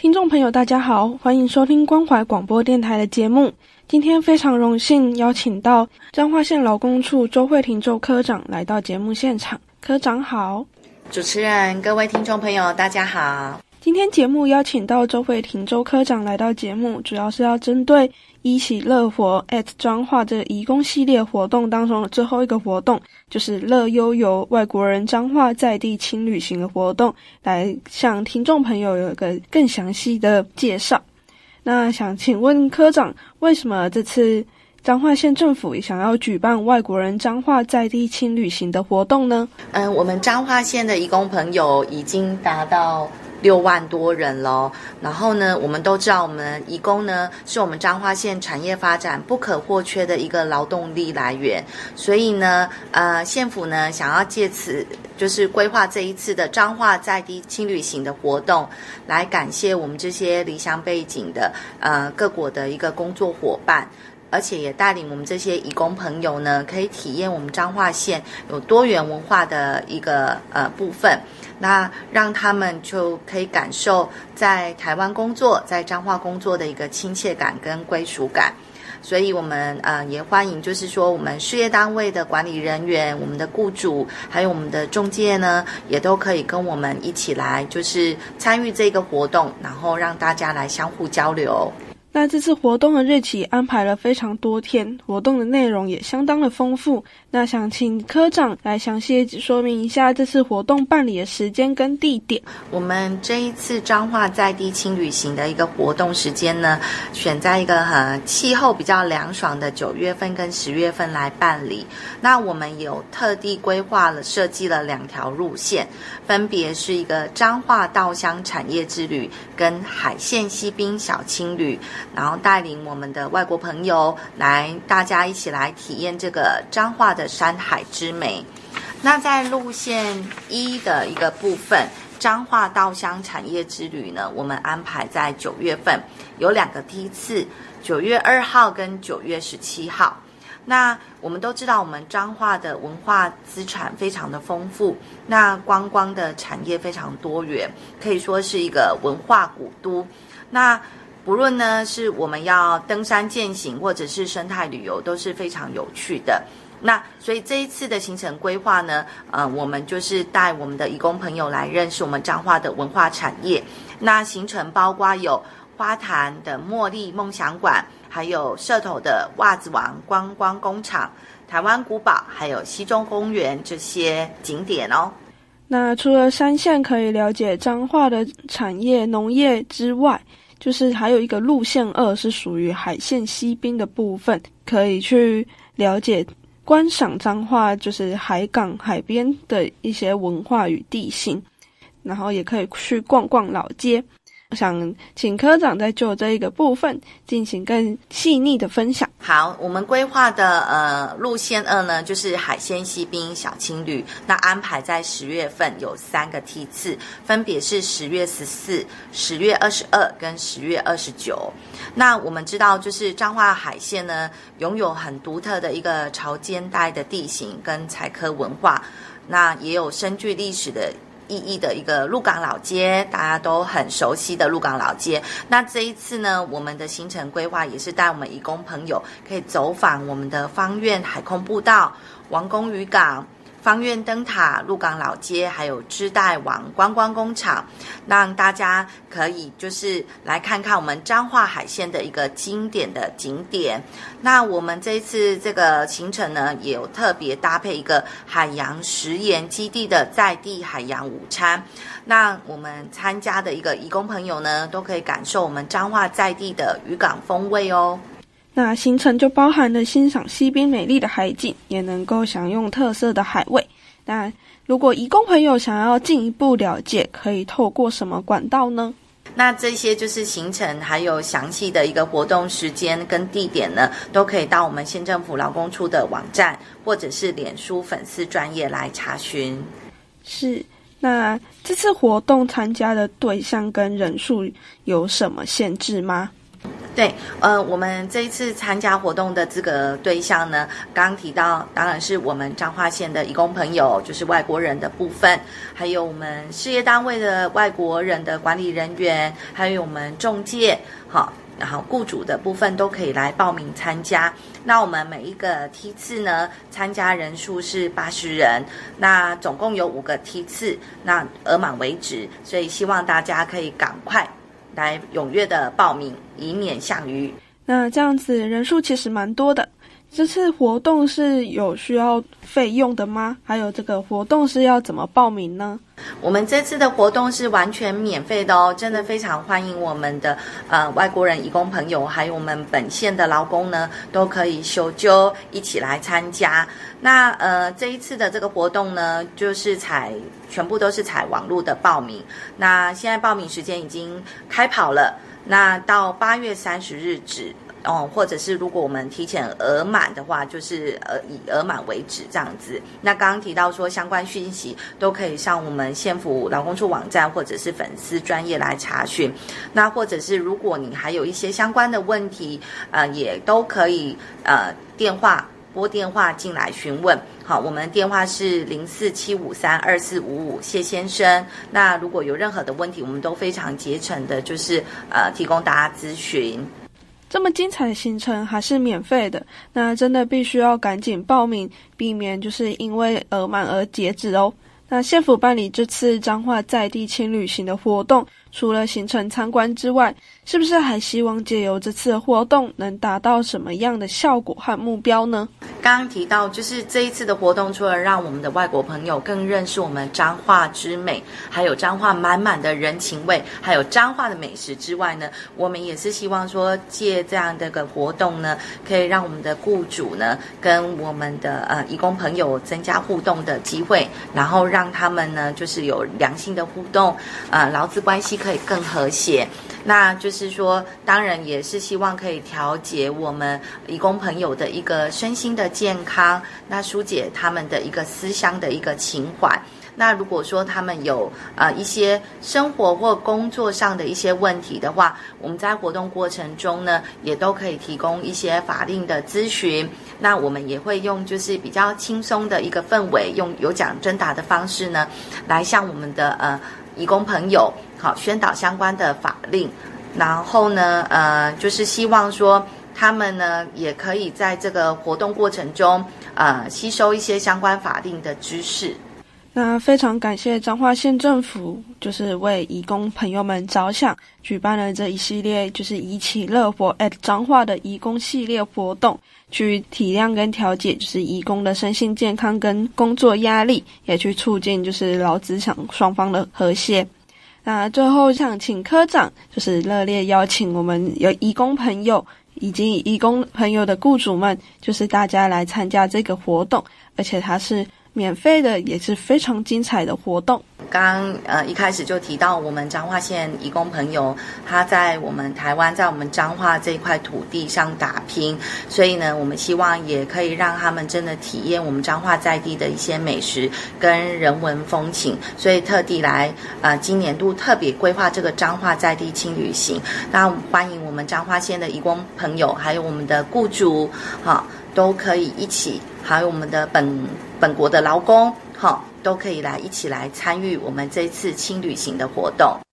听众朋友，大家好，欢迎收听关怀广播电台的节目。今天非常荣幸邀请到彰化县劳工处周慧婷周科长来到节目现场。科长好，主持人、各位听众朋友，大家好。今天节目邀请到周慧婷周科长来到节目，主要是要针对一喜乐活 at 彰化这个移工系列活动当中的最后一个活动，就是乐悠游外国人彰化在地轻旅行的活动，来向听众朋友有一个更详细的介绍。那想请问科长，为什么这次彰化县政府想要举办外国人彰化在地轻旅行的活动呢？嗯，我们彰化县的移工朋友已经达到。六万多人喽，然后呢，我们都知道，我们移工呢是我们彰化县产业发展不可或缺的一个劳动力来源，所以呢，呃，县府呢想要借此就是规划这一次的彰化在地轻旅行的活动，来感谢我们这些离乡背景的呃各国的一个工作伙伴。而且也带领我们这些义工朋友呢，可以体验我们彰化县有多元文化的一个呃部分，那让他们就可以感受在台湾工作、在彰化工作的一个亲切感跟归属感。所以，我们呃也欢迎，就是说我们事业单位的管理人员、我们的雇主，还有我们的中介呢，也都可以跟我们一起来，就是参与这个活动，然后让大家来相互交流。那这次活动的日期安排了非常多天，活动的内容也相当的丰富。那想请科长来详细说明一下这次活动办理的时间跟地点。我们这一次彰化在地轻旅行的一个活动时间呢，选在一个很气候比较凉爽的九月份跟十月份来办理。那我们有特地规划了设计了两条路线，分别是一个彰化稻香产业之旅跟海线西滨小轻旅。然后带领我们的外国朋友来，大家一起来体验这个彰化的山海之美。那在路线一的一个部分，彰化稻香产业之旅呢，我们安排在九月份，有两个梯次，九月二号跟九月十七号。那我们都知道，我们彰化的文化资产非常的丰富，那观光的产业非常多元，可以说是一个文化古都。那无论呢是我们要登山健行，或者是生态旅游，都是非常有趣的。那所以这一次的行程规划呢，呃，我们就是带我们的义工朋友来认识我们彰化的文化产业。那行程包括有花坛的茉莉梦想馆，还有社头的袜子王观光工厂、台湾古堡，还有溪中公园这些景点哦。那除了山线可以了解彰化的产业农业之外，就是还有一个路线二是属于海线西滨的部分，可以去了解观赏彰化，就是海港海边的一些文化与地形，然后也可以去逛逛老街。想请科长再就这一个部分进行更细腻的分享。好，我们规划的呃路线二呢，就是海鲜西滨小青旅，那安排在十月份有三个梯次，分别是十月十四、十月二十二跟十月二十九。那我们知道，就是彰化海线呢，拥有很独特的一个潮间带的地形跟采科文化，那也有深具历史的。意义的一个鹿港老街，大家都很熟悉的鹿港老街。那这一次呢，我们的行程规划也是带我们义工朋友可以走访我们的方苑海空步道、王宫渔港。方苑灯塔、鹿港老街，还有织带网观光工厂，让大家可以就是来看看我们彰化海线的一个经典的景点。那我们这次这个行程呢，也有特别搭配一个海洋食盐基地的在地海洋午餐。那我们参加的一个义工朋友呢，都可以感受我们彰化在地的渔港风味哦。那行程就包含了欣赏西滨美丽的海景，也能够享用特色的海味。那如果移工朋友想要进一步了解，可以透过什么管道呢？那这些就是行程，还有详细的一个活动时间跟地点呢，都可以到我们县政府劳工处的网站，或者是脸书粉丝专业来查询。是，那这次活动参加的对象跟人数有什么限制吗？对，呃，我们这一次参加活动的资格对象呢，刚刚提到，当然是我们彰化县的义工朋友，就是外国人的部分，还有我们事业单位的外国人的管理人员，还有我们中介，好。然后雇主的部分都可以来报名参加。那我们每一个梯次呢，参加人数是八十人。那总共有五个梯次，那额满为止。所以希望大家可以赶快来踊跃的报名，以免项余。那这样子人数其实蛮多的。这次活动是有需要费用的吗？还有这个活动是要怎么报名呢？我们这次的活动是完全免费的哦，真的非常欢迎我们的呃外国人移工朋友，还有我们本县的劳工呢，都可以修就一起来参加。那呃这一次的这个活动呢，就是采全部都是采网络的报名。那现在报名时间已经开跑了，那到八月三十日止。哦，或者是如果我们提前额满的话，就是呃以额满为止这样子。那刚刚提到说相关讯息都可以上我们县府劳工处网站或者是粉丝专业来查询。那或者是如果你还有一些相关的问题，呃也都可以呃电话拨电话进来询问。好，我们电话是零四七五三二四五五，谢先生。那如果有任何的问题，我们都非常竭诚的，就是呃提供大家咨询。这么精彩的行程还是免费的，那真的必须要赶紧报名，避免就是因为额满而截止哦。那县府办理这次彰化在地轻旅行的活动，除了行程参观之外，是不是还希望借由这次的活动能达到什么样的效果和目标呢？刚刚提到，就是这一次的活动，除了让我们的外国朋友更认识我们彰化之美，还有彰化满满的人情味，还有彰化的美食之外呢，我们也是希望说，借这样的个活动呢，可以让我们的雇主呢，跟我们的呃义工朋友增加互动的机会，然后让他们呢，就是有良性的互动，呃，劳资关系可以更和谐。那就是说，当然也是希望可以调节我们义工朋友的一个身心的健康，那疏解他们的一个思乡的一个情怀。那如果说他们有呃一些生活或工作上的一些问题的话，我们在活动过程中呢，也都可以提供一些法令的咨询。那我们也会用就是比较轻松的一个氛围，用有奖征答的方式呢，来向我们的呃义工朋友。好，宣导相关的法令，然后呢，呃，就是希望说他们呢也可以在这个活动过程中，呃，吸收一些相关法令的知识。那非常感谢彰化县政府，就是为义工朋友们着想，举办了这一系列就是一起乐活 at 彰化的义工系列活动，去体谅跟调解就是义工的身心健康跟工作压力，也去促进就是劳资场双方的和谐。那最后想请科长，就是热烈邀请我们有义工朋友以及义工朋友的雇主们，就是大家来参加这个活动，而且它是免费的，也是非常精彩的活动。刚呃一开始就提到我们彰化县移工朋友，他在我们台湾，在我们彰化这一块土地上打拼，所以呢，我们希望也可以让他们真的体验我们彰化在地的一些美食跟人文风情，所以特地来呃今年度特别规划这个彰化在地轻旅行。那欢迎我们彰化县的移工朋友，还有我们的雇主，哈，都可以一起，还有我们的本本国的劳工，哈。都可以来一起来参与我们这次轻旅行的活动。